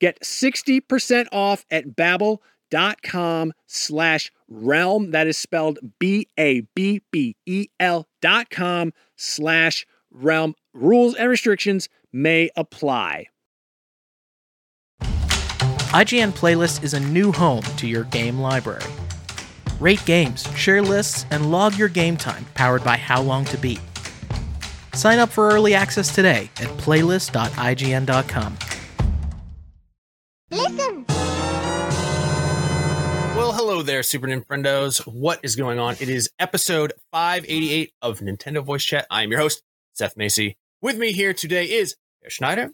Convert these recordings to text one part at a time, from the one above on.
Get 60% off at babbel.com slash realm. That is spelled B-A-B-B-E-L dot com slash realm. Rules and restrictions may apply. IGN Playlist is a new home to your game library. Rate games, share lists, and log your game time powered by How Long to Beat. Sign up for early access today at playlist.ign.com. Listen! Well, hello there, Super Nintendos. What is going on? It is episode 588 of Nintendo Voice Chat. I am your host, Seth Macy. With me here today is Peer Schneider.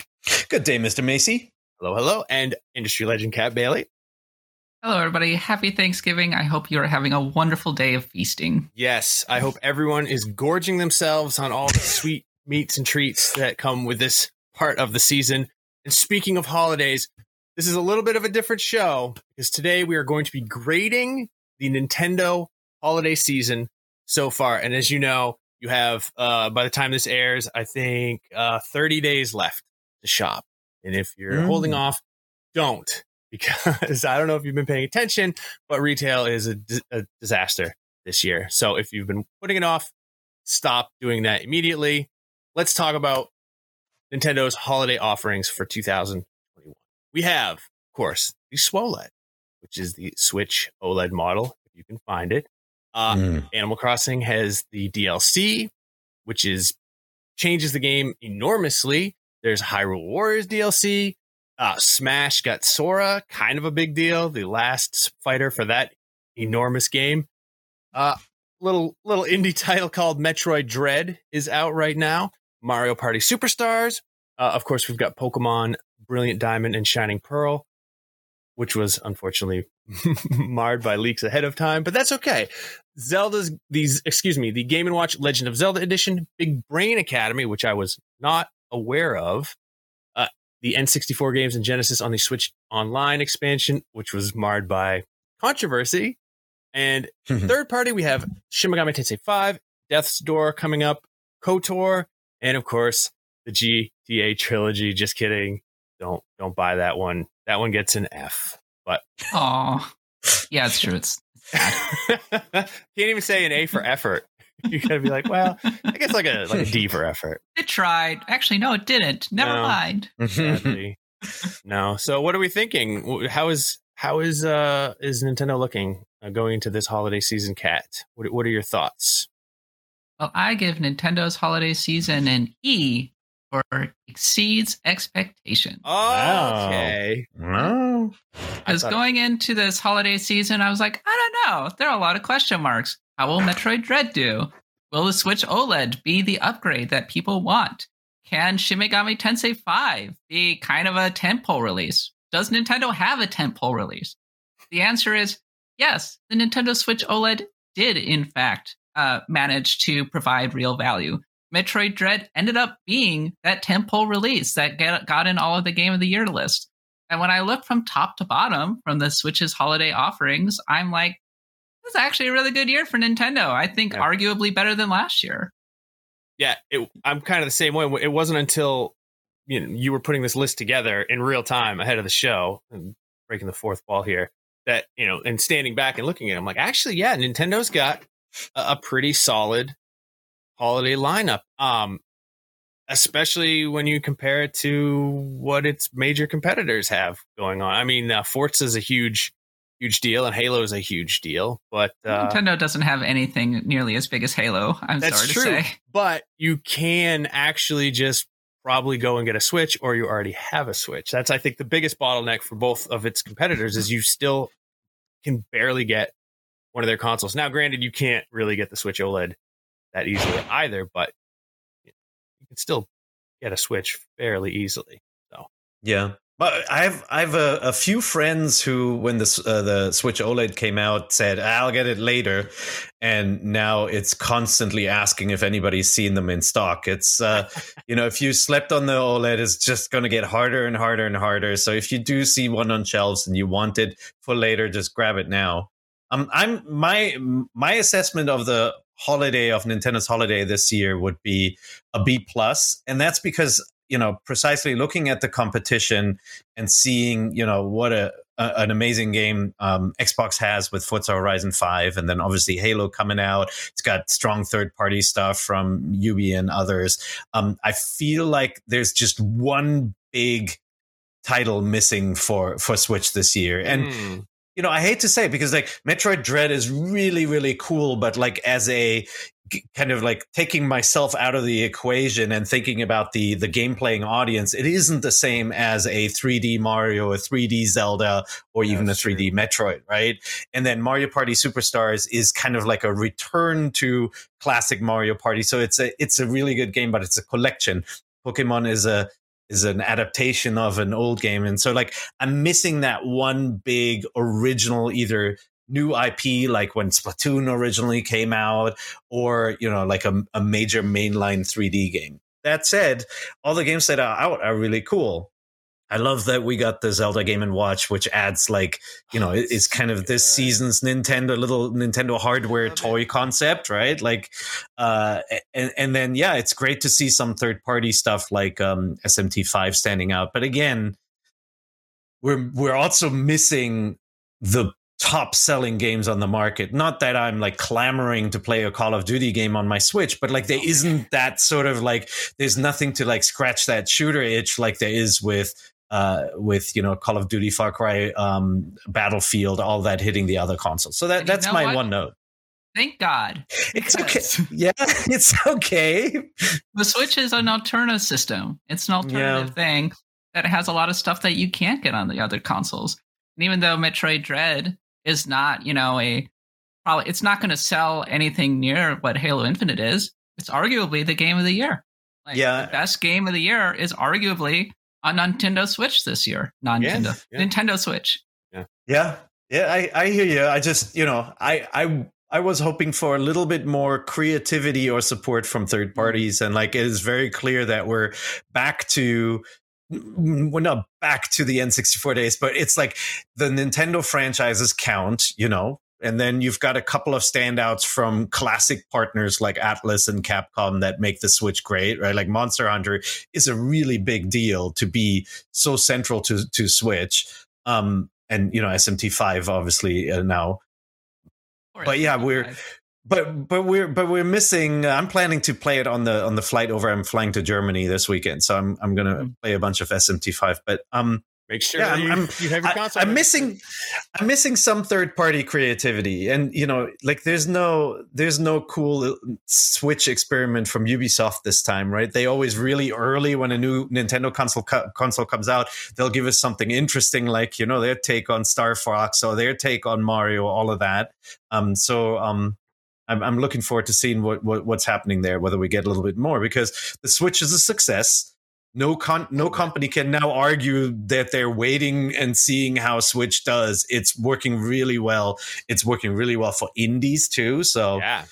Good day, Mr. Macy. Hello, hello. And industry legend Kat Bailey. Hello, everybody. Happy Thanksgiving. I hope you're having a wonderful day of feasting. Yes, I hope everyone is gorging themselves on all the sweet meats and treats that come with this part of the season. And speaking of holidays, this is a little bit of a different show because today we are going to be grading the Nintendo holiday season so far. And as you know, you have, uh, by the time this airs, I think uh, 30 days left to shop. And if you're mm. holding off, don't because I don't know if you've been paying attention, but retail is a, a disaster this year. So if you've been putting it off, stop doing that immediately. Let's talk about Nintendo's holiday offerings for 2000 we have, of course, the SWOLED, which is the Switch OLED model, if you can find it. Uh, mm. Animal Crossing has the DLC, which is changes the game enormously. There's Hyrule Warriors DLC. Uh, Smash got Sora, kind of a big deal. The last fighter for that enormous game. Uh, little little indie title called Metroid Dread is out right now. Mario Party Superstars. Uh, of course, we've got Pokemon Brilliant Diamond and Shining Pearl, which was unfortunately marred by leaks ahead of time, but that's okay. Zelda's these, excuse me, the Game and Watch Legend of Zelda edition, Big Brain Academy, which I was not aware of. Uh, the N64 games and Genesis on the Switch Online expansion, which was marred by controversy. And third party, we have Shin Megami Tensei 5, Death's Door coming up, KOTOR, and of course the GTA trilogy. Just kidding. Don't don't buy that one. That one gets an F. But Oh, yeah, it's true. It's can't even say an A for effort. You gotta be like, well, I guess like a like a D for effort. it tried. Actually, no, it didn't. Never No. mind. Sadly. no. So what are we thinking? How is how is uh is Nintendo looking uh, going into this holiday season? Kat, what what are your thoughts? Well, I give Nintendo's holiday season an E for exceeds expectations. Oh, Okay. Well, Because thought- going into this holiday season, I was like, I don't know. There are a lot of question marks. How will Metroid Dread do? Will the Switch OLED be the upgrade that people want? Can Shin Megami Tensei 5 be kind of a tentpole release? Does Nintendo have a tentpole release? The answer is yes. The Nintendo Switch OLED did, in fact, uh, manage to provide real value. Metroid Dread ended up being that tentpole release that get, got in all of the Game of the Year list. And when I look from top to bottom from the Switch's holiday offerings, I'm like, this is actually a really good year for Nintendo. I think Yeah. arguably better than last year. Yeah, it, I'm kind of the same way. It wasn't until you know you were putting this list together in real time ahead of the show and breaking the fourth wall here that you know and standing back and looking at it, I'm like, actually, yeah, Nintendo's got a, a pretty solid holiday lineup. Um, especially when you compare it to what its major competitors have going on. I mean, uh, Forza is a huge, huge deal, and Halo is a huge deal, but uh, Nintendo doesn't have anything nearly as big as Halo. I'm sorry true. to say. but you can actually just probably go and get a Switch, or you already have a Switch. That's, I think, the biggest bottleneck for both of its competitors is you still can barely get one of their consoles. Now, granted, you can't really get the Switch OLED that easily either, but you can still get a Switch fairly easily. yeah. But I have I have a, a few friends who, when the uh, the Switch OLED came out, said I'll get it later, and now it's constantly asking if anybody's seen them in stock. It's uh, you know if you slept on the OLED, it's just going to get harder and harder and harder. So if you do see one on shelves and you want it for later, just grab it now. Um, I'm my my assessment of the holiday of Nintendo's holiday this year would be a B plus, and that's because you know precisely looking at the competition and seeing you know what a, a an amazing game um, Xbox has with Forza Horizon Five, and then obviously Halo coming out. It's got strong third party stuff from Ubi and others. Um, I feel like there's just one big title missing for for Switch this year, and Hmm. You know, I hate to say it because like Metroid Dread is really, really cool, but like as a kind of like taking myself out of the equation and thinking about the the game playing audience, it isn't the same as a 3D Mario, a 3D Zelda, or even That's a 3D Metroid, right? And then Mario Party Superstars is kind of like a return to classic Mario Party. So it's a it's a really good game, but it's a collection. Pokemon is a is an adaptation of an old game, and so like I'm missing that one big original either new IP like when Splatoon originally came out or you know like a, a major mainline 3D game. That said, all the games that are out are really cool. I love that we got the Zelda Game and Watch, which adds like you know it- it's kind of this season's Nintendo little Nintendo hardware toy concept, right? Like, uh, and and then yeah, it's great to see some third party stuff like um, SMT5 standing out. But again, we're we're also missing the top selling games on the market. Not that I'm like clamoring to play a Call of Duty game on my Switch, but like there isn't that sort of like there's nothing to like scratch that shooter itch like there is with uh with you know Call of Duty, Far Cry, um Battlefield, all that hitting the other consoles. So that And you that's know my what? one note. Thank God. It's okay. Yeah, it's okay. The Switch is an alternative system. It's an alternative thing that has a lot of stuff that you can't get on the other consoles. And even though Metroid Dread is not, you know, a probably it's not going to sell anything near what Halo Infinite is. It's arguably the game of the year. Like, Yeah. the best game of the year is arguably on Nintendo Switch this year. Nintendo, Yes, yeah. Nintendo Switch. Yeah, Yeah, yeah, I, I hear you. I just, you know, I, I, I was hoping for a little bit more creativity or support from third mm-hmm. parties, and like it is very clear that we're back to. Mm, we're not back to the N64 days, but it's like the Nintendo franchises count, you know, and then you've got a couple of standouts from classic partners like Atlus and Capcom that make the Switch great, right? Like Monster Hunter is a really big deal to be so central to to Switch. Um, and you know SMT5 obviously uh, now Or But yeah, we're- but but we're but we're missing i'm planning to play it on the on the flight over i'm flying to germany this weekend so i'm i'm gonna Mm. play a bunch of smt5 but um Make sure Yeah, you, I'm- you have your I, console. i'm missing i'm missing some third party creativity and you know like there's no there's no cool switch experiment from ubisoft this time right they always really early when a new nintendo console co- console comes out they'll give us something interesting like you know their take on star fox or their take on mario all of that um so um I'm, I'm looking forward to seeing what, what what's happening there, whether we get a little bit more because the Switch is a success. No con- no company can now argue that they're waiting and seeing how Switch does. It's working really well. It's working really well for indies too. So Yeah.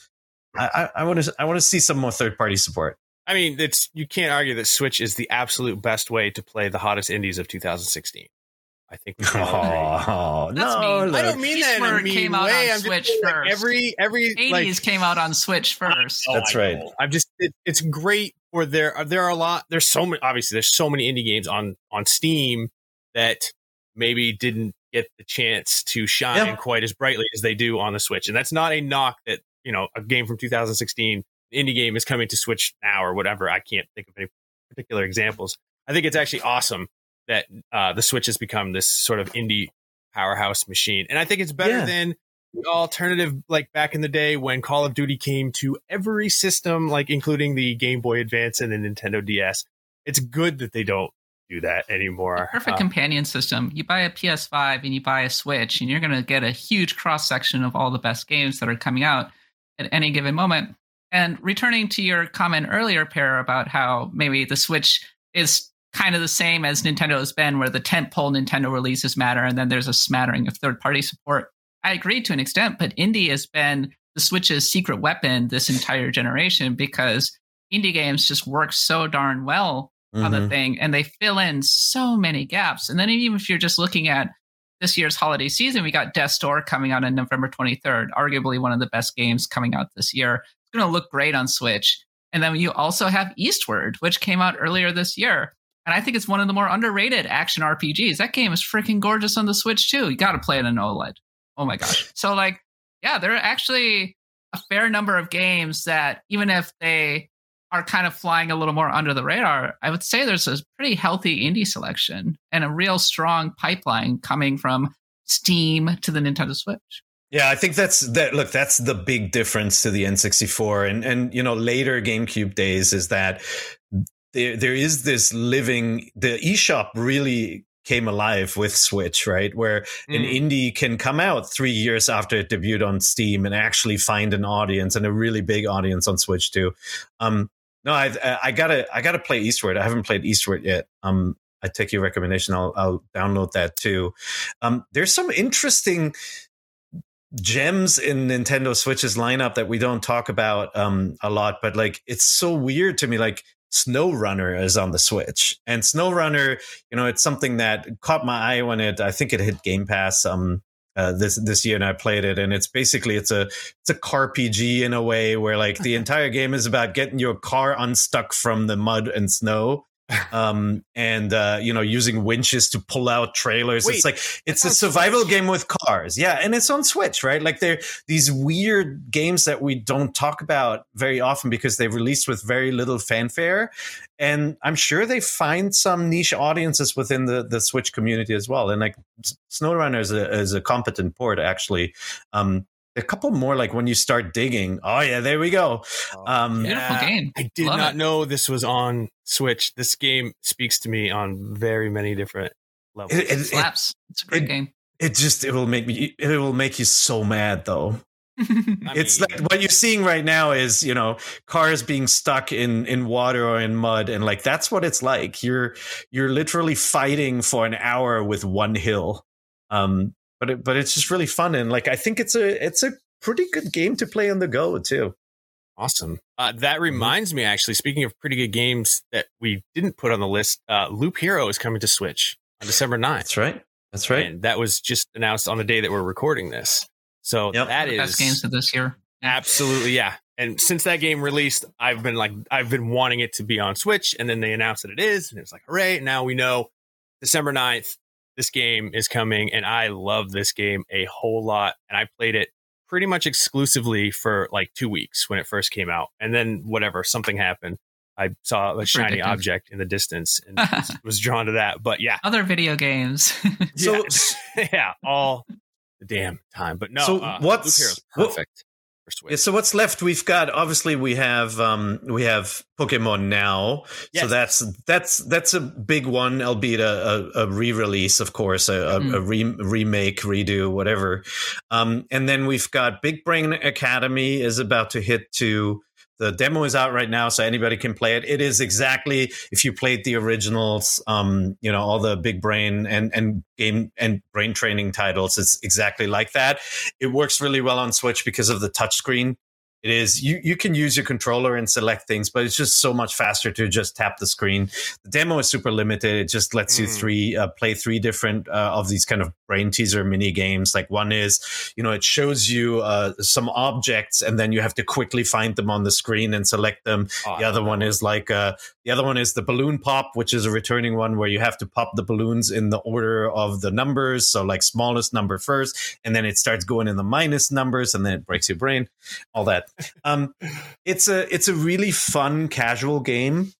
I I want to I want to see some more third party support. I mean, it's you can't argue that Switch is the absolute best way to play the hottest indies of 2016. I think we can all agree. Oh, That's no, mean. I don't mean that in a mean came out way. on I'm just Switch saying, like, first. every every 80s like came out on Switch first. Oh, That's right. I'm just it, it's great for there there are a lot there's so many obviously there's so many indie games on on Steam that maybe didn't get the chance to shine Yeah. quite as brightly as they do on the Switch. And that's not a knock that, you know, a game from 2016 indie game is coming to Switch now or whatever. I can't think of any particular examples. I think it's actually awesome that uh, the Switch has become this sort of indie powerhouse machine. And I think it's better Yeah. than the alternative like back in the day when Call of Duty came to every system, like including the Game Boy Advance and the Nintendo DS. It's good that they don't do that anymore. Perfect Uh, companion system. You buy a PS5 and you buy a Switch, and you're going to get a huge cross section of all the best games that are coming out at any given moment. And returning to your comment earlier, Peer, about how maybe the Switch is kind of the same as Nintendo has been, where the tentpole Nintendo releases matter, and then there's a smattering of third party support. I agree to an extent, but indie has been the Switch's secret weapon this entire generation because indie games just work so darn well on the Mhm. thing and they fill in so many gaps. And then even if you're just looking at this year's holiday season, we got Death's Door coming out on November 23rd, arguably one of the best games coming out this year. It's going to look great on Switch. And then you also have Eastward, which came out earlier this year. And I think it's one of the more underrated action RPGs. That game is freaking gorgeous on the Switch too. You got to play it on OLED. Oh my gosh. So like, yeah, there are actually a fair number of games that even if they are kind of flying a little more under the radar, I would say there's a pretty healthy indie selection and a real strong pipeline coming from Steam to the Nintendo Switch. Yeah, I think that's that. Look, that's the big difference to the N64 and and you know later GameCube days is that there there is this living. The eShop really came alive with Switch, right? Where an Mm. indie can come out three years after it debuted on Steam and actually find an audience and a really big audience on Switch too. Um, no, I I gotta I gotta play Eastward. I haven't played Eastward yet. Um, I take your recommendation. I'll I'll download that too. Um, there's some interesting gems in Nintendo Switch's lineup that we don't talk about um, a lot, but like it's so weird to me. Like Snow Runner is on the Switch, and Snow Runner, you know, it's something that caught my eye when it. I think it hit Game Pass um uh, this this year, and I played it, and it's basically it's a it's a car PG in a way where like the entire game is about getting your car unstuck from the mud and snow. um and uh you know using winches to pull out trailers. Wait, it's like it's a survival Switch? game with cars. Yeah and it's on switch right? Like they're these weird games that we don't talk about very often because they've released with very little fanfare. And i'm sure they find some niche audiences within the the switch community as well. And like snowrunner is a, is a competent port actually. Um a couple more like when you start digging oh yeah there we go um Beautiful Yeah. game. I did Love not it. know this was on Switch. This game speaks to me on very many different levels. it, it, it, Slaps. It's a great it- game. it just it will make me it will make you so mad though it's mean, like what you're seeing right now is you know cars being stuck in in water or in mud and like that's what it's like you're you're literally fighting for an hour with one hill um but it, but it's just really fun and like i think it's a it's a pretty good game to play on the go too awesome. Uh, that Mm-hmm. reminds me, actually, speaking of pretty good games that we didn't put on the list, uh, Loop Hero is coming to Switch on December 9th. that's right that's right And that was just announced on the day that we're recording this. So that is Yep. that the is best games of this year. absolutely yeah. And since that game released, I've been like I've been wanting it to be on Switch, and then they announced that it is, and it was like hooray! Now we know December 9th, this game is coming, and I love this game a whole lot. And I played it pretty much exclusively for like two weeks when it first came out, and then whatever something happened. I saw a shiny Predictive. object in the distance and was, was drawn to that. But yeah, Other video games. So- yeah, yeah, all the damn time. But no, So uh, what's- Loop Hero's what- perfect for Switch. Yeah, so what's left? We've got obviously we have um we have Pokemon now. So that's that's that's a big one, albeit a, a, a re-release, of course, a, a, a re- remake, redo, whatever. Um, and then we've got Big Brain Academy is about to hit to the demo is out right now, so anybody can play it. It is exactly if you played the originals, um, you know, all the big brain and and game and brain training titles. It's exactly like that. It works really well on Switch because of the touchscreen. It is you you can use your controller and select things, but it's just so much faster to just tap the screen. The demo is super limited. It just lets you Mm. three uh, play three different uh, of these kind of brain teaser mini games. Like one is, you know, it shows you uh, some objects, and then you have to quickly find them on the screen and select them. Oh, The other one is like uh, the other one is the balloon pop, which is a returning one where you have to pop the balloons in the order of the numbers. So like smallest number first, and then it starts going in the minus numbers, and then it breaks your brain. All that. Um, it's a it's a really fun casual game.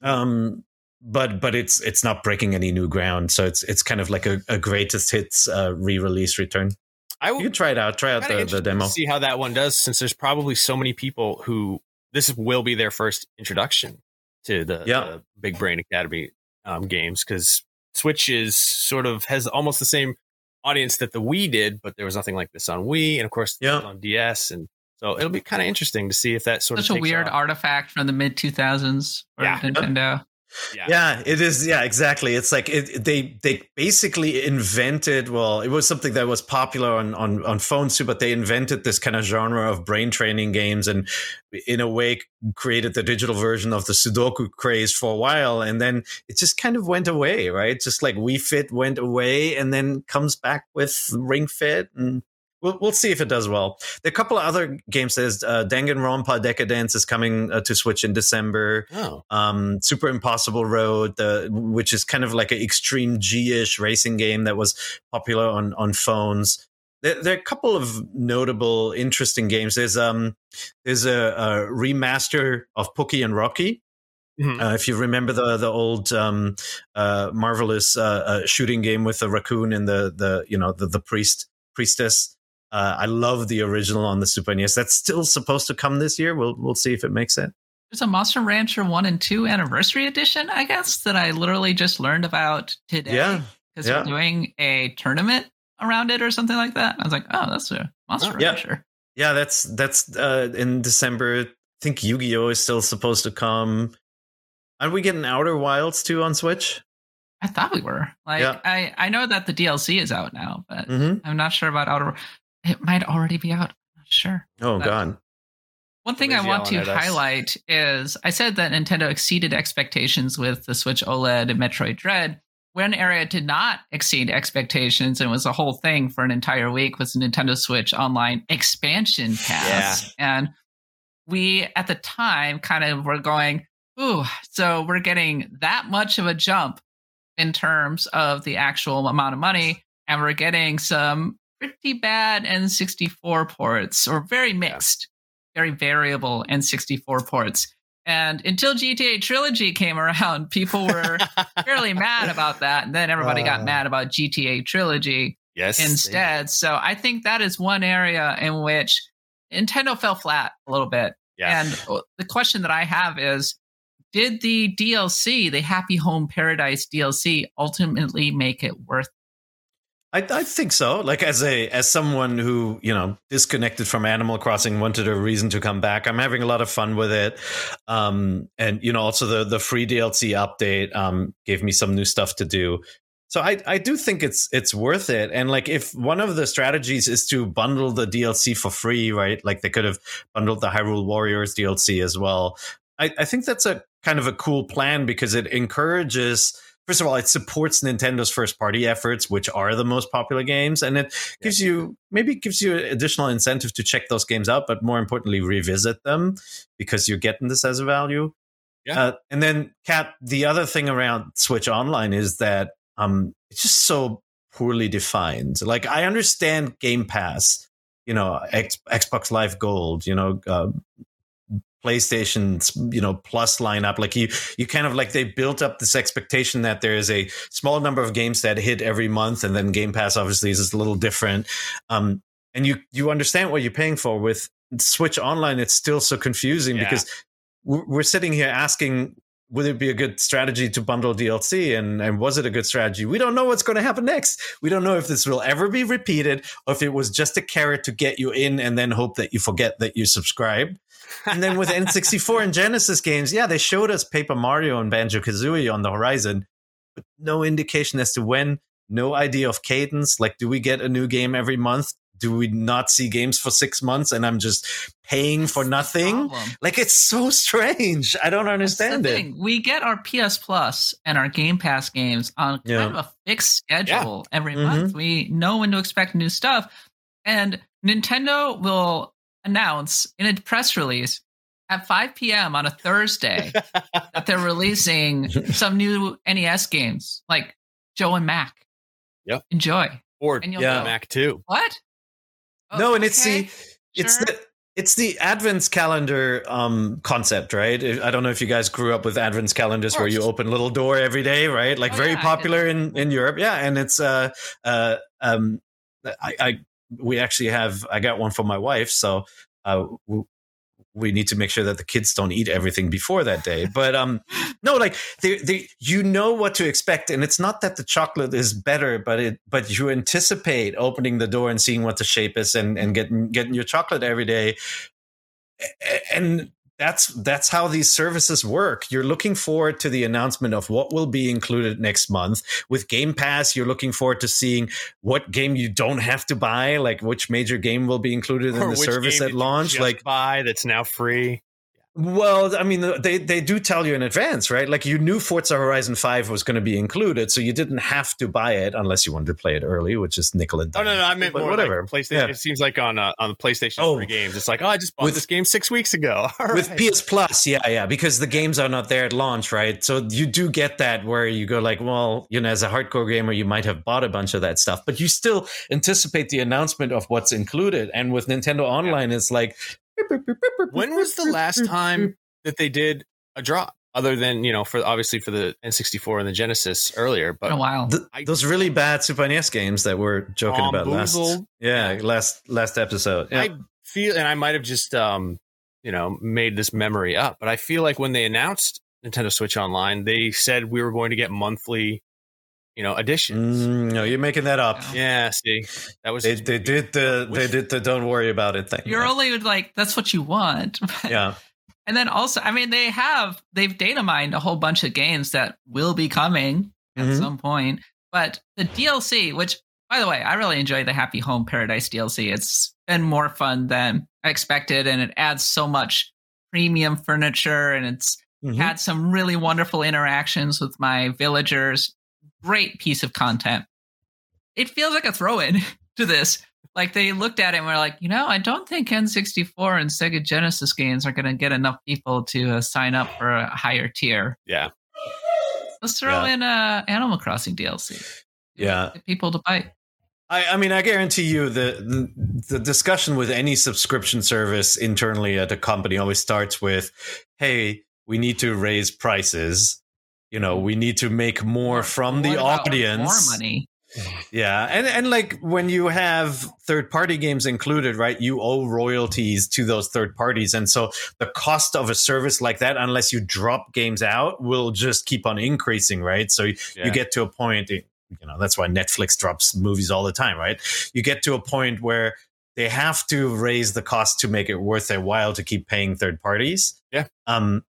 Um, but but it's it's not breaking any new ground. So it's it's kind of like a, a greatest hits uh, re-release return. I You will can try it out. Try out the, the demo. see how that one does, since there's probably so many people who this will be their first introduction to the, Yeah. the Big Brain Academy um, games because Switch is sort of has almost the same audience that the Wii did, but there was nothing like this on Wii, and of course Yeah. on DS, and so it'll be kind of interesting to see if that sort Such of such a weird off. artifact from the mid 2000s for Yeah. Nintendo. Yeah. Yeah, it is. Yeah, exactly. It's like it, they they basically invented. Well, it was something that was popular on, on on phones too, but they invented this kind of genre of brain training games, and in a way created the digital version of the Sudoku craze for a while, and then it just kind of went away, right? Just like Wii Fit went away, and then comes back with Ring Fit, and we'll we'll see if it does well. There are a couple of other games. There's uh, Danganronpa Decadence is coming uh, to Switch in December Oh, um, Super Impossible Road, the, which is kind of like an extreme G-ish racing game that was popular on on phones. There, there are a couple of notable, interesting games. There's um, there's a, a remaster of Pocky and Rocky. Mhm. Uh, if you remember the the old um, uh, marvelous uh, uh, shooting game with the raccoon and the the you know the the priest priestess. Uh, I love the original on the Super NES. That's still supposed to come this year. We'll we'll see if it makes it. There's a Monster Rancher 1 and 2 anniversary edition, I guess, that I literally just learned about today. Yeah, Because yeah. they're doing a tournament around it or something like that. I was like, oh, that's a Monster Oh, yeah. Rancher. Yeah, that's that's uh, in December. I think Yu Gi Oh is still supposed to come. Are we getting Outer Wilds too on Switch? I thought we were. Like, Yeah. I, I know that the DLC is out now, but Mm-hmm. I'm not sure about Outer. It might already be out. I'm not sure. Oh But- God, One thing I want to yelling at us. highlight is I said that Nintendo exceeded expectations with the Switch OLED and Metroid Dread. One area did not exceed expectations and was a whole thing for an entire week was the Nintendo Switch Online Expansion Pass. Yeah. And we, at the time, kind of were going, ooh, so we're getting that much of a jump in terms of the actual amount of money, and we're getting some pretty bad N64 ports or very mixed very variable N64 ports. And until GTA Trilogy came around, people were fairly mad about that. And then everybody got Uh. mad about GTA Trilogy yes. instead. So I think that is one area in which Nintendo fell flat a little bit. Yeah. And the question that I have is did the DLC, the Happy Home Paradise DLC, ultimately make it worth I, I think so. Like as a as someone who you know disconnected from Animal Crossing, wanted a reason to come back. I'm having a lot of fun with it, um, and you know also the the free DLC update um, gave me some new stuff to do. So I I do think it's it's worth it. And like if one of the strategies is to bundle the DLC for free, right? Like they could have bundled the Hyrule Warriors DLC as well. I, I think that's a kind of a cool plan because it encourages first of all, it supports Nintendo's first party efforts, which are the most popular games, and it gives you maybe gives you additional incentive to check those games out, but more importantly, revisit them because you're getting this as a value. Yeah. Uh, and then, Kat, the other thing around Switch Online is that um, it's just so poorly defined. Like, I understand Game Pass, you know, X, Xbox Live Gold, you know, uh, PlayStation's you know plus lineup. Like you, you kind of like they built up this expectation that there is a small number of games that hit every month, and then Game Pass obviously is a little different. Um, and you you understand what you're paying for with Switch Online. It's still so confusing Yeah. because we're sitting here asking. Would it be a good strategy to bundle DLC? And, and was it a good strategy? We don't know what's going to happen next. We don't know if this will ever be repeated or if it was just a carrot to get you in and then hope that you forget that you subscribed. And then with N64 and Genesis games, yeah, they showed us Paper Mario and Banjo Kazooie on the horizon, but no indication as to when, no idea of cadence. Like, do we get a new game every month? Do we not see games for six months and I'm just paying for nothing? Like, it's so strange. I don't understand it. thing. We get our PS Plus and our Game Pass games on Yeah. kind of a fixed schedule every Mhm. month. We know when to expect new stuff. And Nintendo will announce in a press release at 5 p.m. on a Thursday that they're releasing some new NES games like Joe and Mac. Yep. Enjoy. Or And you'll Yeah. go, Mac too. what? Oh, no, and it's okay, the it's sure. the it's the advents calendar um concept right i don't know if you guys grew up with advents calendars where you open a little door every day right like Oh, very yeah, popular in in europe yeah and it's uh uh um i i we actually have i got one for my wife so uh w- we need to make sure that the kids don't eat everything before that day but um no like they, they you know what to expect and it's not that the chocolate is better but it but you anticipate opening the door and seeing what the shape is and and getting getting your chocolate every day. And that's that's how these services work. You're looking forward to the announcement of what will be included next month. With game pass you're looking forward to seeing what game you don't have to buy like which major game will be included in Or the service at launch. like buy that's now free. Well, I mean, they, they do tell you in advance, right? Like you knew Forza Horizon 5 was going to be included, so you didn't have to buy it unless you wanted to play it early, which is nickel and Oh dime. no, no, I meant But more whatever. Like PlayStation. Yeah. It seems like on uh, on the PlayStation Oh. free games, it's like, oh, I just bought With- this game six weeks ago. All With right. PS Plus, yeah, yeah, because the games are not there at launch, right? So you do get that where you go like, well, you know, as a hardcore gamer, you might have bought a bunch of that stuff, but you still anticipate the announcement of what's included. And with Nintendo Online, it's like, when was the last time that they did a drop? Other than you know, for obviously for the N64 and the Genesis earlier, but Been a while. Th- those really bad Super NES games that we're joking about last, yeah, last last episode. Yeah. I feel, and I might have just, um, you know, made this memory up, but I feel like when they announced Nintendo Switch Online, they said we were going to get monthly, you know, editions. Mm, no, you're making that up. Yeah, see, that was They, they did the they did the don't worry about it thing. You're only like, that's what you want. yeah, And then also, I mean, they have they've data mined a whole bunch of games that will be coming at Mhm. some point. But the DLC, which by the way, I really enjoy the Happy Home Paradise DLC. It's been more fun than I expected, and it adds so much premium furniture, and it's Mhm. had some really wonderful interactions with my villagers. Great piece of content. It feels like a throw in to this. Like they looked at it and were like, you know, I don't think N64 and Sega Genesis games are going to get enough people to uh, sign up for a higher tier. yeah. Let's throw Yeah. in uh, Animal Crossing DLC. yeah. Get people to buy. I, I mean, I guarantee you the, the the discussion with any subscription service internally at a company always starts with, "Hey, we need to raise prices. You know, we need to make more from the audience. More money. Yeah, and and like when you have third party games included, right? You owe royalties to those third parties, and so the cost of a service like that, unless you drop games out, will just keep on increasing, right? So you get to a point. you know that's why Netflix drops movies all the time, right? You get to a point where they have to raise the cost to make it worth their while to keep paying third parties. Yeah. Um,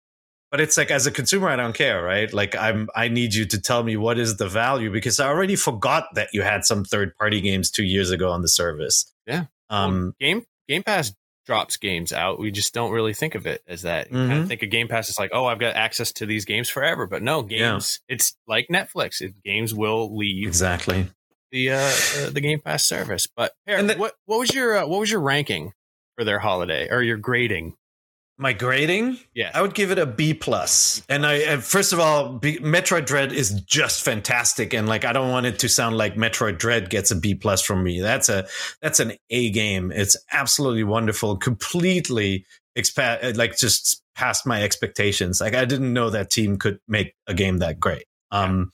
but it's like as a consumer, I don't care, right? Like I'm, I need you to tell me what is the value because I already forgot that you had some third party games two years ago on the service. Yeah. Um, Game Game Pass drops games out. We just don't really think of it as that. You kind of think of Game Pass is like, oh, I've got access to these games forever. But no, games. It's like Netflix. It, games will leave exactly. the uh, uh, the Game Pass service. But the- what what was your uh, what was your ranking for their holiday or your grading? My grading, Yeah. I would give it a B plus. And I, first of all, B, Metroid Dread is just fantastic, and like I don't want it to sound like Metroid Dread gets a B plus from me. That's a that's an A game. It's absolutely wonderful, completely expa- like just past my expectations. Like I didn't know that team could make a game that great. Um,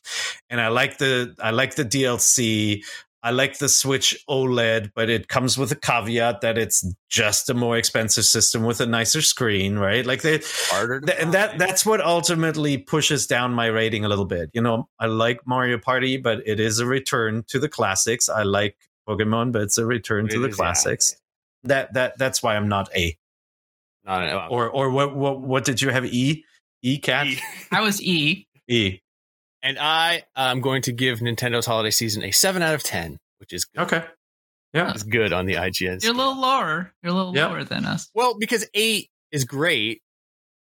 and I like the I like the DLC. I like the Switch OLED, but it comes with a caveat that it's just a more expensive system with a nicer screen, right? Like they, Harder, to th- and that that's what ultimately pushes down my rating a little bit. You know, I like Mario Party, but it is a return to the classics. I like Pokemon, but it's a return to the is, yeah. classics. That that that's why I'm not A. Not an- Or or what what what did you have? E E Kat I was E. E. and I am going to give Nintendo's holiday season a seven out of ten, which is good. Okay. Yeah. it's good on the IGN. You're a little lower. You're a little Yeah. lower than us. Well, because eight is great.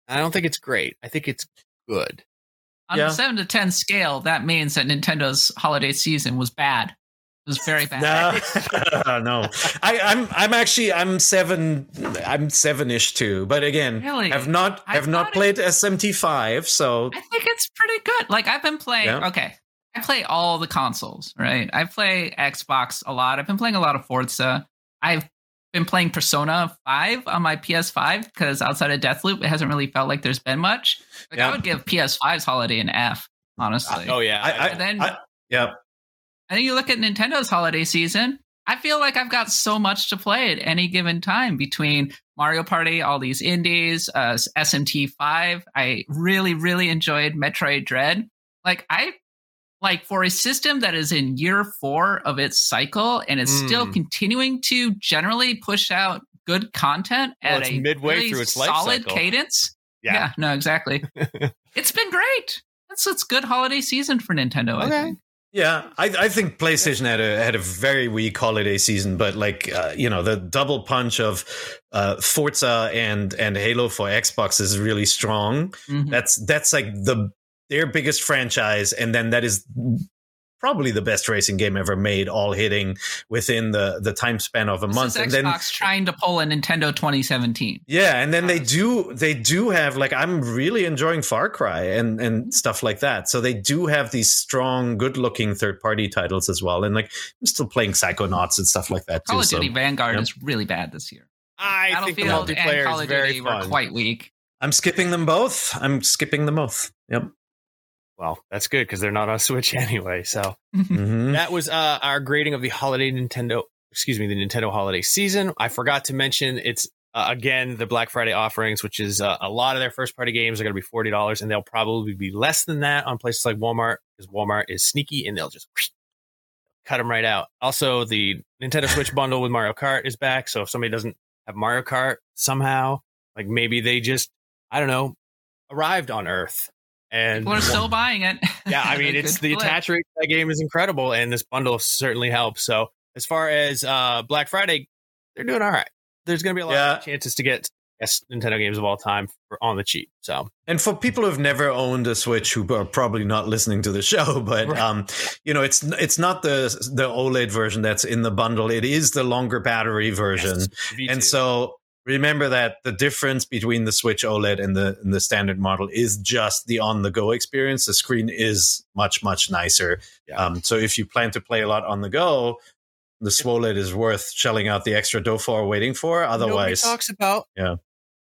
I don't think it's great. I think it's good. On Yeah. the seven to ten scale, that means that Nintendo's holiday season was bad. It was very bad. No, no. I, I'm I'm actually I'm seven I'm seven ish too. But again, Really? have not have not played SMT five. So I think it's pretty good. Like I've been playing. Yeah. Okay, I play all the consoles. Right, I play Xbox a lot. I've been playing a lot of Forza. I've been playing Persona Five on my PS5 because outside of Deathloop, it hasn't really felt like there's been much. Like Yeah. I would give PS5's holiday an F. Honestly, oh yeah, I, I, then- I- yeah. And then you look at Nintendo's holiday season. I feel like I've got so much to play at any given time between Mario Party, all these indies, uh, SMT5. I really, really enjoyed Metroid Dread. Like I, like for a system that is in year four of its cycle and is still Mm. continuing to generally push out good content Well, at a midway really through its life solid cycle. cadence. yeah. Yeah, no, exactly. it's been great. It's it's good holiday season for Nintendo. I Okay. think. Yeah, I, I think PlayStation had a had a very weak holiday season, but like uh, you know the double punch of uh, Forza and and Halo for Xbox is really strong. Mhm. That's that's like the their biggest franchise, and then that is probably the best racing game ever made, all hitting within the the time span of a This month, and Xbox then trying to pull a Nintendo 2017. yeah, and then they do they do have like I'm really enjoying Far Cry and and mm-hmm. stuff like that. So they do have these strong, good looking third party titles as well, and like I'm still playing Psychonauts and stuff like that too. Call of so- Duty Vanguard yep. is really bad this year. I think the Battlefield and multiplayer Call of Duty were quite weak. I'm skipping them both. I'm skipping them both. Yep. Well, that's good because they're not on Switch anyway. So Mhm. that was uh, our grading of the holiday Nintendo. Excuse me, the Nintendo holiday season. I forgot to mention it's uh, again the Black Friday offerings, which is uh, a lot of their first party games are going to be forty dollars, and they'll probably be less than that on places like Walmart because Walmart is sneaky and they'll just cut them right out. Also, the Nintendo Switch bundle with Mario Kart is back, so if somebody doesn't have Mario Kart somehow, like maybe they just I don't know arrived on Earth and People are still buying it. yeah, I mean, it's the flip. attach rate of that game is incredible, and this bundle certainly helps. So, as far as uh, Black Friday, they're doing all right. There's going to be a lot Yeah. of chances to get best Nintendo games of all time for, on the cheap. So, And for people who've never owned a Switch, who are probably not listening to the show, but Right. um, you know, it's it's not the the OLED version that's in the bundle. It is the longer battery version. V2. And so remember that the difference between the Switch OLED and the and the standard model is just the on the go experience. The screen is much much nicer. Yeah. Um, so if you plan to play a lot on the go, the SWOLED is worth shelling out the extra dough for waiting for. nobody Otherwise, talks about Yeah.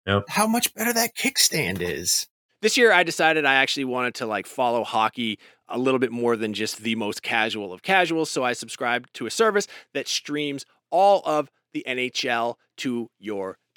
Yep. how much better that kickstand is. This year, I decided I actually wanted to like follow hockey a little bit more than just the most casual of casuals. So I subscribed to a service that streams all of the NHL to your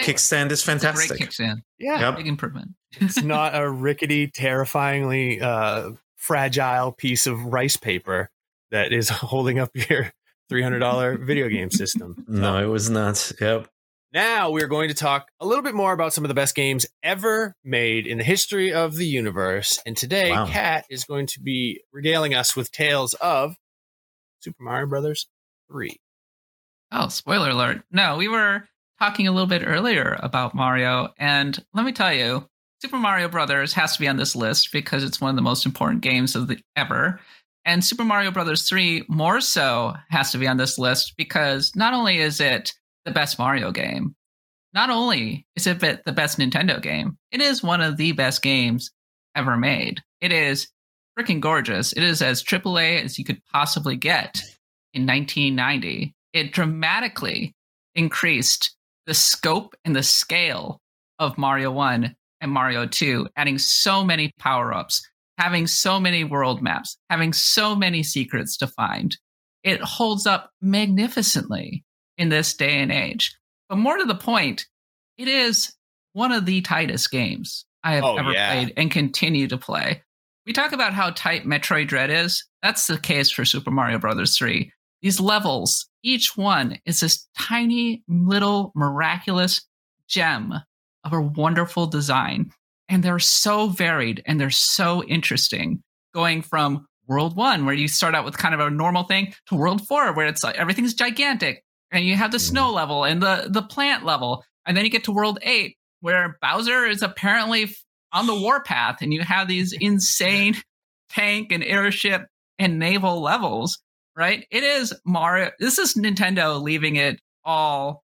That I- kickstand is It's a fantastic. great kickstand. Yeah. Yep. Big improvement. it's not a rickety, terrifyingly uh, fragile piece of rice paper that is holding up your $300 video game system. No, it was not. Yep. Now we're going to talk a little bit more about some of the best games ever made in the history of the universe. And today, Wow. Kat is going to be regaling us with tales of Super Mario Brothers 3. Oh, spoiler alert. No, we were talking a little bit earlier about Mario, and let me tell you, Super Mario Brothers has to be on this list because it's one of the most important games of the ever. And Super Mario Brothers 3 more so has to be on this list because not only is it the best Mario game, not only is it the best Nintendo game, it is one of the best games ever made. It is freaking gorgeous. It is as AAA as you could possibly get in 1990. It dramatically increased the scope and the scale of Mario 1 and Mario 2, adding so many power ups, having so many world maps, having so many secrets to find. It holds up magnificently in this day and age. But more to the point, it is one of the tightest games I have Oh, ever yeah. played and continue to play. We talk about how tight Metroid Dread is. That's the case for Super Mario Brothers 3. These levels, each one is this tiny little miraculous gem of a wonderful design. And they're so varied and they're so interesting. Going from World 1, where you start out with kind of a normal thing, to World 4, where it's like everything's gigantic. And you have the snow mm. level and the, the plant level. And then you get to World 8, where Bowser is apparently on the warpath and you have these insane tank and airship and naval levels, right? It is Mario. This is Nintendo leaving it all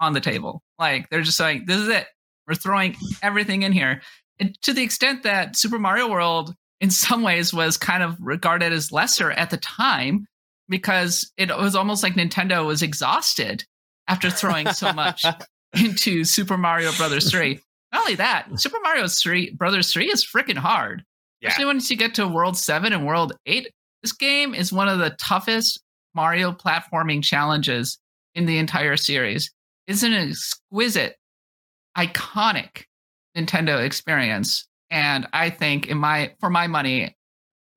on the table. Like they're just saying, this is it. We're throwing everything in here. And to the extent that Super Mario World, in some ways, was kind of regarded as lesser at the time because it was almost like Nintendo was exhausted after throwing so much into Super Mario Brothers 3. Not only that, Super Mario 3 Brothers 3 is freaking hard. Yeah. Especially once you get to World 7 and World 8. This game is one of the toughest Mario platforming challenges in the entire series. It's an exquisite, iconic Nintendo experience. And I think in my for my money,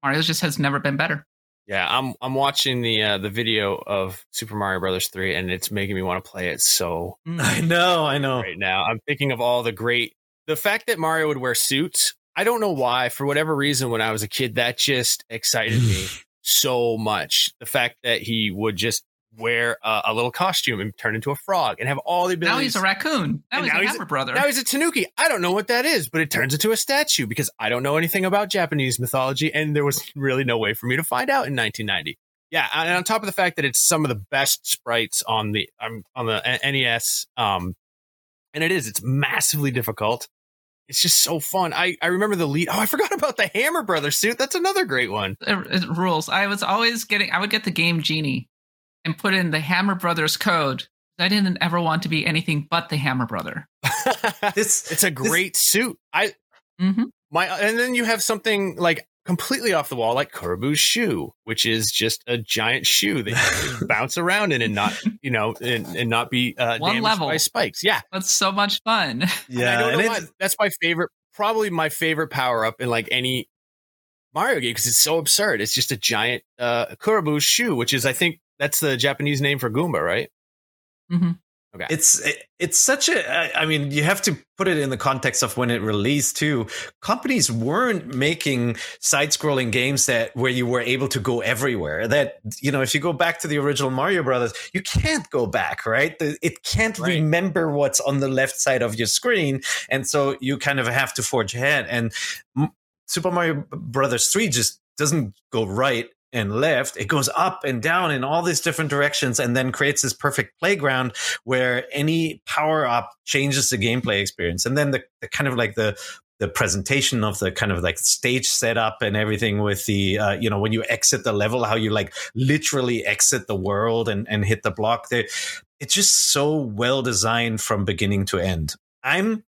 Mario just has never been better. Yeah, I'm I'm watching the uh, the video of Super Mario Brothers 3 and it's making me want to play it so I know, I know. right now. I'm thinking of all the great the fact that Mario would wear suits. I don't know why, for whatever reason when I was a kid that just excited me so much. The fact that he would just wear a, a little costume and turn into a frog and have all the abilities. Now he's a raccoon. Now And he's now a he's- Hammer Brother. Now he's a Tanuki. I don't know what that is, but it turns into a statue because I don't know anything about Japanese mythology, and there was really no way for me to find out in 1990. Yeah, and on top of the fact that it's some of the best sprites on the um, on the NES, um, and it is, it's massively difficult. It's just so fun. I, I remember the lead. Oh, I forgot about the Hammer Brothers suit. That's another great one. it, it rules. I was always getting. I would get the game genie and put in the Hammer Brothers code. I didn't ever want to be anything but the Hammer Brother. This it's a great suit. I hmm my and then you have something like completely off the wall like Kuribo's shoe which is just a giant shoe that you can bounce around in and not you know and, and not be uh One damaged level. by spikes yeah That's so much fun. And I yeah, don't and know why. that's my favorite probably my favorite power up in like any Mario game because it's so absurd it's just a giant uh Kuribo's shoe which is I think that's the Japanese name for Goomba right hmm okay It's it- it's such a I mean, you have to put it in the context of when it released too. Companies weren't making side-scrolling games that where you were able to go everywhere. That you know, if you go back to the original Mario Brothers, you can't go back, right? The- It can't Right. remember what's on the left side of your screen, and so you kind of have to forge ahead. And M- Super Mario Brothers Three just doesn't go right and left. It goes up and down in all these different directions and then creates this perfect playground where any power up changes the gameplay experience. And then the, the kind of like the the presentation of the kind of like stage setup and everything with the uh, you know when you exit the level how you like literally exit the world and and hit the block there it's just so well designed from beginning to end i'm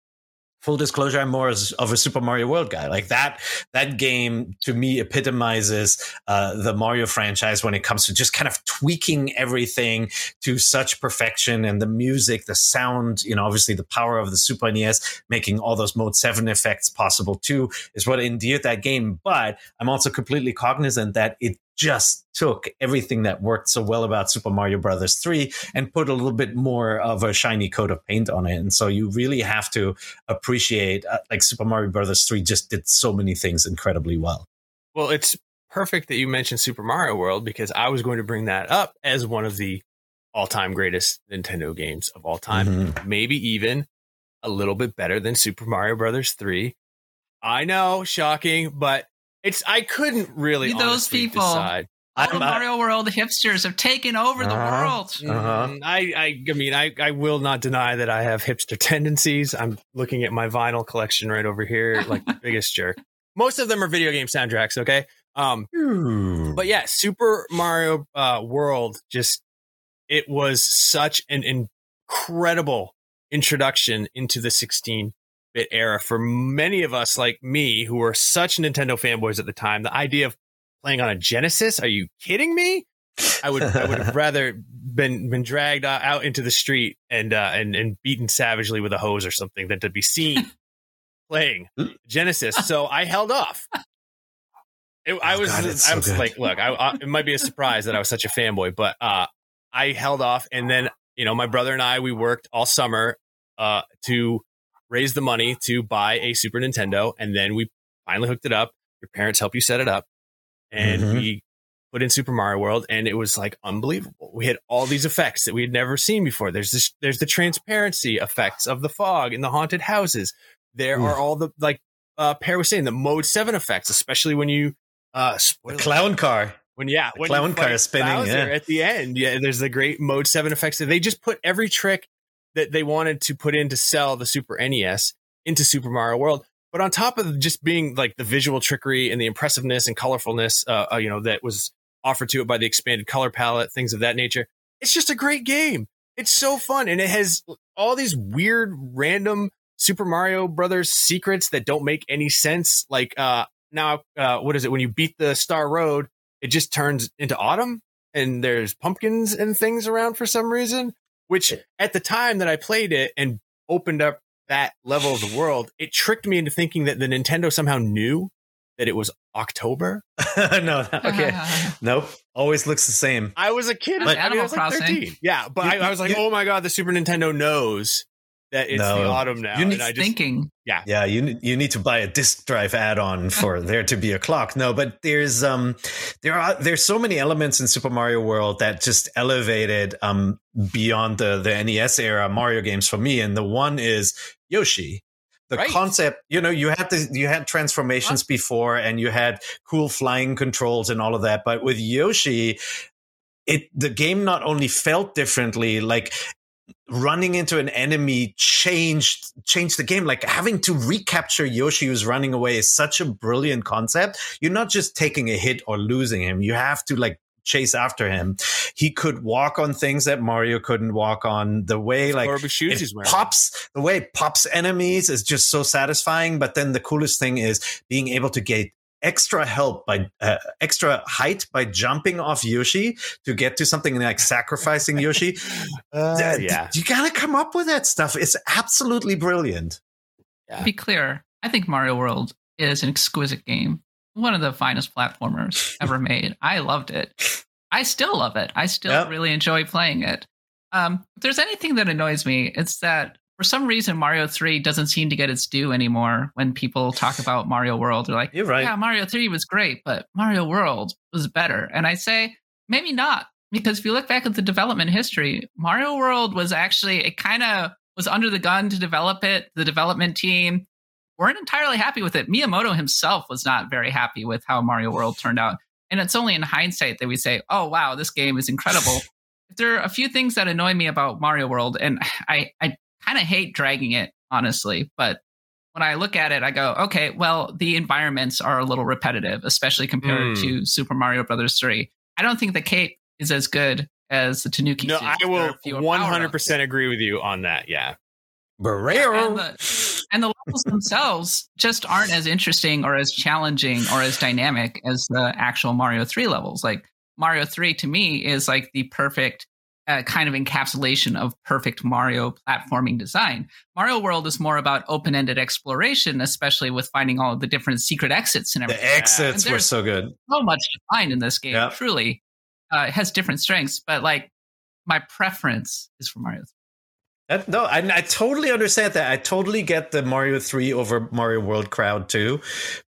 full disclosure i'm more of a super mario world guy. Like that that game to me epitomizes uh, the mario franchise when it comes to just kind of tweaking everything to such perfection and the music the sound you know obviously the power of the super nes making all those mode 7 effects possible too is what endeared that game. But i'm also completely cognizant that it just took everything that worked so well about Super Mario Brothers 3 and put a little bit more of a shiny coat of paint on it. And so you really have to appreciate uh, like Super Mario Brothers 3 just did so many things incredibly well. Well, it's perfect that you mentioned Super Mario World because I was going to bring that up as one of the all-time greatest Nintendo games of all time. Mhm. Maybe even a little bit better than Super Mario Brothers 3. I know, shocking, but it's I couldn't really Those people. decide. All I'm- I- Mario World hipsters have taken over the Uh-huh. world. Uh-huh. Mm, I, I, I mean, I, I will not deny that I have hipster tendencies. I'm looking at my vinyl collection right over here, like the biggest jerk. Most of them are video game soundtracks. Okay, um, but yeah, Super Mario uh, World just it was such an incredible introduction into the 16 bit era for many of us like me who were such Nintendo fanboys at the time. The idea of playing on a Genesis, are you kidding me? I would I would have rather been been dragged uh, out into the street and uh, and and beaten savagely with a hose or something than to be seen playing Genesis. So I held off. It, I Oh, was God, I so was good. like, look, I, I, it might be a surprise that I was such a fanboy, but uh, I held off, and then you know my brother and I we worked all summer uh, to raise the money to buy a Super Nintendo, and then we finally hooked it up. Your parents help you set it up, and Mhm. we put in Super Mario World, and it was like unbelievable. We had all these effects that we had never seen before. There's this, there's the transparency effects of the fog in the haunted houses. There Oof. are all the like uh, Peer was saying the Mode Seven effects, especially when you uh, The clown car. when yeah, The when clown car spinning, Bowser yeah. at the end. Yeah, there's the great Mode Seven effects. They just put every trick that they wanted to put in to sell the Super NES into Super Mario World. But on top of just being like the visual trickery and the impressiveness and colorfulness, uh, uh, you know, that was offered to it by the expanded color palette, things of that nature, it's just a great game. It's so fun, and it has all these weird, random Super Mario Brothers secrets that don't make any sense. Like, uh, now uh, what is it when you beat the Star Road? It just turns into autumn, and there's pumpkins and things around for some reason. Which at the time that I played it and opened up that level of the world, it tricked me into thinking that the Nintendo somehow knew that it was October. no, okay, nope. Always looks the same. I was a kid. Like I, mean, I Animal was like Crossing. 13. Yeah, but You- I, I was like, you- oh my god, the Super Nintendo knows that it's No. the autumn now. You need and I just, thinking. Yeah, you you need to buy a disk drive add-on for there to be a clock. No, but there's um there are there's so many elements in Super Mario World that just elevated um beyond the the NES era Mario games for me, and the one is Yoshi. The Right. concept, you know, you had the you had transformations before, and you had cool flying controls and all of that, but with Yoshi. It the game not only felt differently, like running into an enemy changed changed the game. Like having to recapture yoshi who's running away is such a brilliant concept. You're not just taking a hit or losing him. You have to like chase after him. He could walk on things that mario couldn't walk on. The way like shoes pops the way pops enemies is just so satisfying. But then the coolest thing is being able to get extra help by uh, extra height by jumping off yoshi to get to something like sacrificing yoshi Uh, Th- yeah. you gotta come up with that stuff it's absolutely brilliant To be clear, I think Mario World is an exquisite game. One of the finest platformers ever made. I loved it. I still love it. I still Yep. really enjoy playing it. Um, if there's anything that annoys me, it's that for some reason Mario 3 doesn't seem to get its due anymore when people talk about Mario World. They're like, you're right yeah, Mario 3 was great, but Mario World was better. And I say, maybe not. Because if you look back at the development history, Mario World was actually, it kind of was under the gun to develop it. The development team weren't entirely happy with it. Miyamoto himself was not very happy with how Mario World turned out. And it's only in hindsight that we say, oh, wow, this game is incredible. there are a few things that annoy me about Mario World, and I, I kind of hate dragging it, honestly. But when I look at it, I go, okay, well, the environments are a little repetitive, especially compared Hmm. to Super Mario Brothers 3. I don't think the cape is as good as the Tanuki. No, suit. I will are fewer power-ups. 100% agree with you on that. Yeah. and the, and the levels themselves just aren't as interesting or as challenging or as dynamic as the actual Mario 3 levels. Like Mario 3 to me is like the perfect uh, kind of encapsulation of perfect Mario platforming design. Mario World is more about open-ended exploration, especially with finding all of the different secret exits and everything. the exits were so good So much to find in this game. Yeah. Truly, uh, it has different strengths, but like my preference is for Mario 3. That, no, I, I totally understand that. I totally get the Mario Three over Mario World crowd too,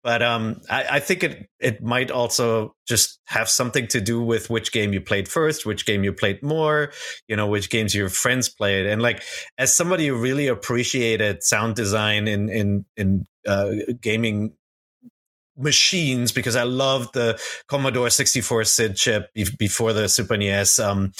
but um, I, I think it it might also just have something to do with which game you played first, which game you played more, you know, which games your friends played, and like as somebody who really appreciated sound design in in in uh, gaming machines because I loved the Commodore 64 SID chip before the Super NES. Um,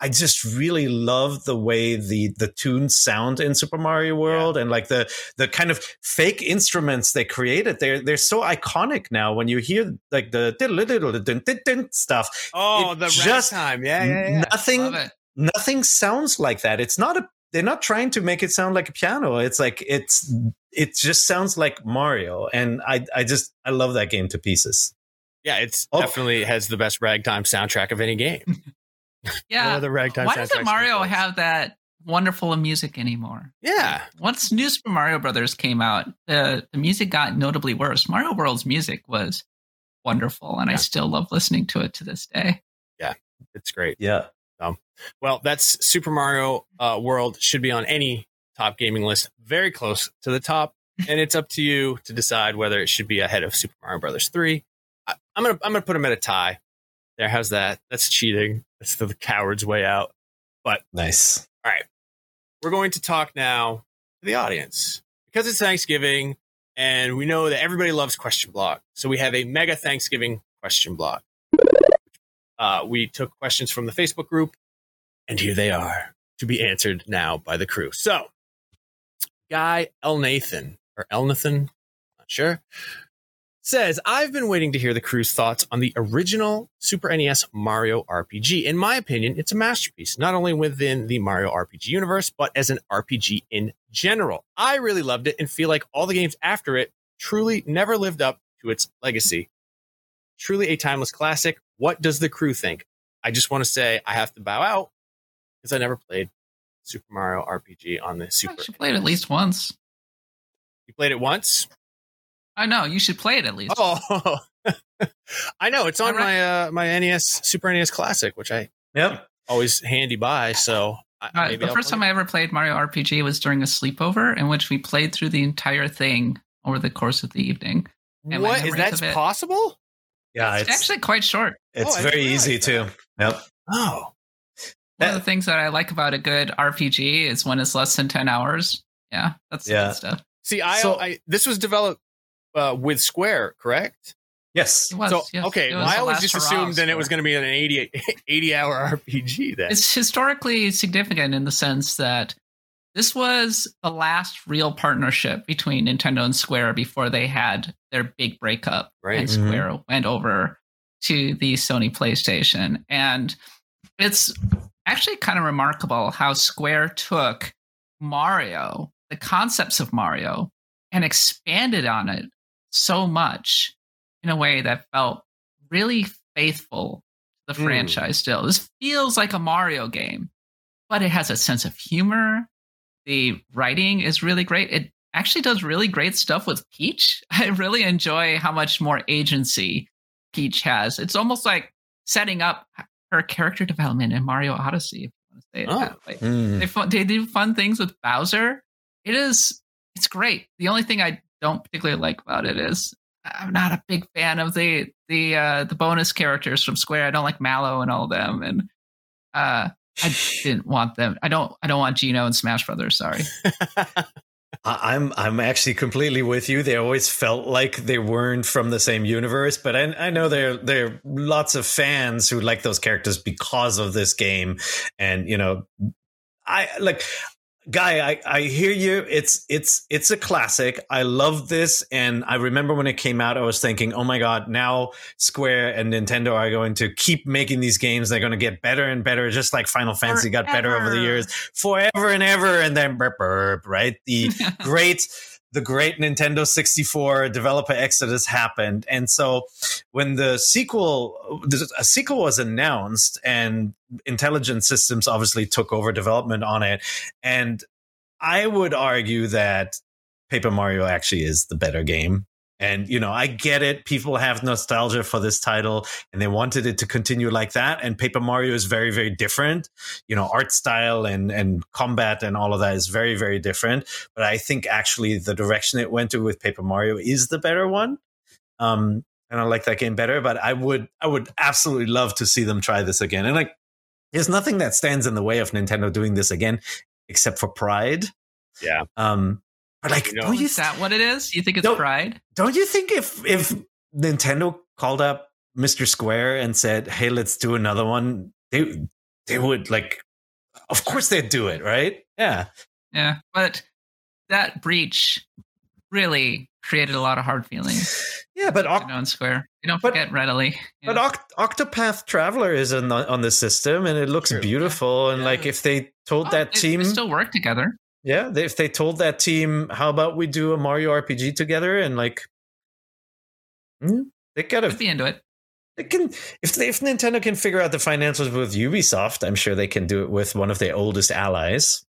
I just really love the way the the tunes sound in Super Mario World and like the the kind of fake instruments they created. They're they're so iconic now. When you hear like the diddle diddle dun dun dun stuff, Oh, the just- ragtime. Yeah, yeah, yeah. nothing nothing sounds like that. It's not a. They're not trying to make it sound like a piano. It's like it's. It just sounds like Mario, and I I just I love that game to pieces. Yeah, it's Oh. definitely has the best ragtime soundtrack of any game. Yeah. What other ragtime Why doesn't Mario besides? have that wonderful music anymore? Yeah. Once New Super Mario Brothers came out, the, the music got notably worse. Mario World's music was wonderful, and I still love listening to it to this day. Yeah, it's great. Yeah, Well, that's Super Mario uh, World should be on any top gaming list, very close to the top, and it's up to you to decide whether it should be ahead of Super Mario Brothers three. I, I'm gonna I'm gonna put them at a tie. There, how's that? That's cheating. That's the coward's way out. But nice. All right. We're going to talk now to the audience because it's Thanksgiving, and we know that everybody loves question block. So we have a mega Thanksgiving question block. Uh, we took questions from the Facebook group, and here they are to be answered now by the crew. So, Guy Elnathan or Elnathan, not sure, says, I've been waiting to hear the crew's thoughts on the original Super NES Mario RPG. In my opinion, it's a masterpiece, not only within the Mario RPG universe, but as an RPG in general. I really loved it and feel like all the games after it truly never lived up to its legacy. Truly a timeless classic. What does the crew think? I just want to say I have to bow out because I never played Super Mario RPG on the Super. should play it at least once. You played it once? I know you should play it at least. Oh, I know it's on I rec- my uh, my NES Super NES Classic, which I Yep. always handy by. So I, Uh, maybe the I'll first play time I ever played Mario RPG was during a sleepover in which we played through the entire thing over the course of the evening. it. and my What is that it- possible? Yeah, It's, it's actually quite short. it's Oh, very realize easy too. that. Yep. Oh, One That- of the things that I like about a good RPG is when it's less than 10 hours. Yeah, that's Yeah. good stuff. see, I, So- I this was developed uh, with Square, correct? Yes. Was, so yes. okay, well, I always just assumed of then it was going to be an 80, 80 hour RPG. Then It's historically significant in the sense that this was the last real partnership between Nintendo and Square before they had their big breakup. Right. And Mhm. Square went over to the Sony PlayStation. And it's actually kind of remarkable how Square took Mario, the concepts of Mario, and expanded on it so much in a way that felt really faithful to the Mm. franchise still. This feels like a Mario game, but it has a sense of humor. The writing is really great. It actually does really great stuff with Peach. I really enjoy how much more agency Peach has. It's almost like setting up her character development in Mario Odyssey, if you want to say it Oh. that way. Mm. They, they do fun things with Bowser. It is, it's great. The only thing I don't particularly like about it is I'm not a big fan of the the uh, the bonus characters from Square. I don't like Mallow and all of them, and uh, I didn't want them. I don't. I don't want Geno and Smash Brothers. Sorry. I'm I'm actually completely with you. They always felt like they weren't from the same universe, but I, I know there there are lots of fans who like those characters because of this game, and you know, I like. Guy, I, I hear you. It's it's it's a classic. I love this, and I remember when it came out, I was thinking, "Oh my god!" Now Square and Nintendo are going to keep making these games. They're going to get better and better, just like Final Fantasy got better over the years, forever and ever. And then burp, burp, right? The great the great Nintendo 64 developer exodus happened. And so when the sequel a sequel was announced and Intelligent Systems obviously took over development on it and I would argue that Paper Mario actually is the better game. And you know, I get it. People have nostalgia for this title and they wanted it to continue like that. And Paper Mario is very, very different. You know, art style and and combat and all of that is very, very different. But I think actually the direction it went to with Paper Mario is the better one. Um, and I like that game better. But I would I would absolutely love to see them try this again. And like there's nothing that stands in the way of Nintendo doing this again, except for pride. Yeah. Um, but like, You know- don't you Is that what it is? You think it's Don't- pride? don't you think if if Nintendo called up Mr. Square and said, "Hey, let's do another one," they they would like, of course they'd do it, right? Yeah, Yeah, but that breach really created a lot of hard feelings. yeah. But You Oc- know, in Square, you don't But- forget readily. but know. Oct- Octopath Traveler is on the, on the system, and it looks True. beautiful. And Yeah. like, if they told Oh, that they- team, they still work together. Yeah, they, if they told that team, how about we do a Mario RPG together, and like, hmm, they could have gotta be into it. They can if they, if Nintendo can figure out the financials with Ubisoft, I'm sure they can do it with one of their oldest allies.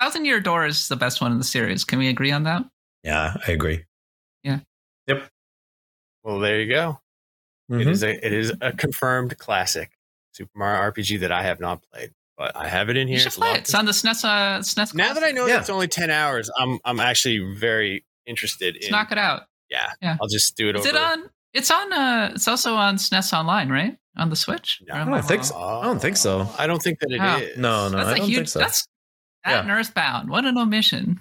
Thousand Year Door is the best one in the series. Can we agree on that? Yeah, I agree. Yeah. Yep. Well, there you go. It Mhm. is a it is a confirmed classic Super Mario RPG that I have not played, but I have it in here. You should It's play it. It's on the SNES. Uh, SNES. Now that I know Yeah. that it's only ten hours, I'm I'm actually very interested Let's in. knock it out. Yeah, Yeah. I'll just do it. Is over. it on? It's on. Uh, it's also on SNES Online, right? On the Switch. No. I don't wrong? think so. I don't think so. I don't think that it is. Oh. No, no, That's I a don't huge. think so. That's that and Earthbound. What an omission.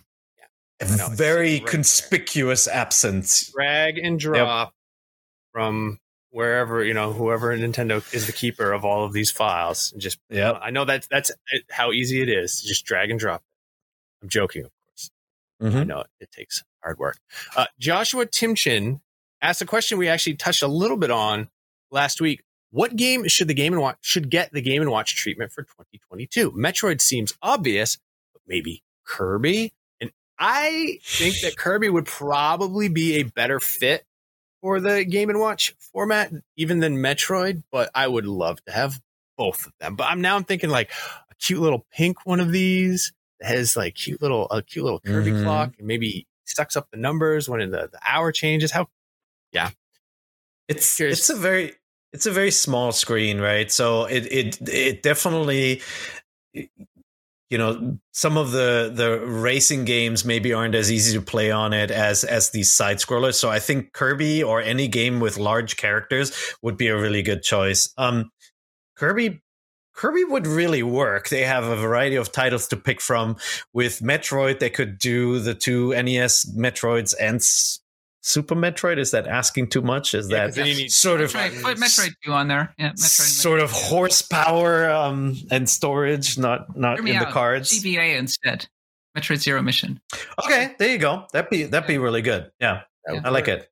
A No, very conspicuous absence. Drag and drop from wherever you know whoever in Nintendo is the keeper of all of these files. And just Yep. I know that's that's how easy it is. Just drag and drop. I'm joking, of course. I Mhm. know it, it takes hard work. Uh, Joshua Timchin asked a question we actually touched a little bit on last week. What game should the Game and Watch should get the Game and Watch treatment for 2022? Metroid seems obvious, but maybe Kirby. And I think that Kirby would probably be a better fit for the Game and Watch format, even than Metroid. But I would love to have both of them. But I'm now I'm thinking like a cute little pink one of these that has like cute little a cute little Kirby Mhm. clock and maybe sucks up the numbers when the, the hour changes. How yeah. It's Curious. it's a very it's a very small screen, right? So it it it definitely you know some of the the racing games maybe aren't as easy to play on it as as these side scrollers. So I think Kirby or any game with large characters would be a really good choice. Um Kirby Kirby would really work. They have a variety of titles to pick from. With Metroid, they could do the two NES Metroids and Super Metroid. Is that asking too much? Is Yeah, that 'cause then need sort of Metroid, put Metroid 2 on there. Yeah, Metroid. sort of horsepower um, and storage, not not in me the cards? GBA instead. Metroid Zero Mission. Okay, there you go. That'd be that'd be really good. Yeah, Yeah. I like it.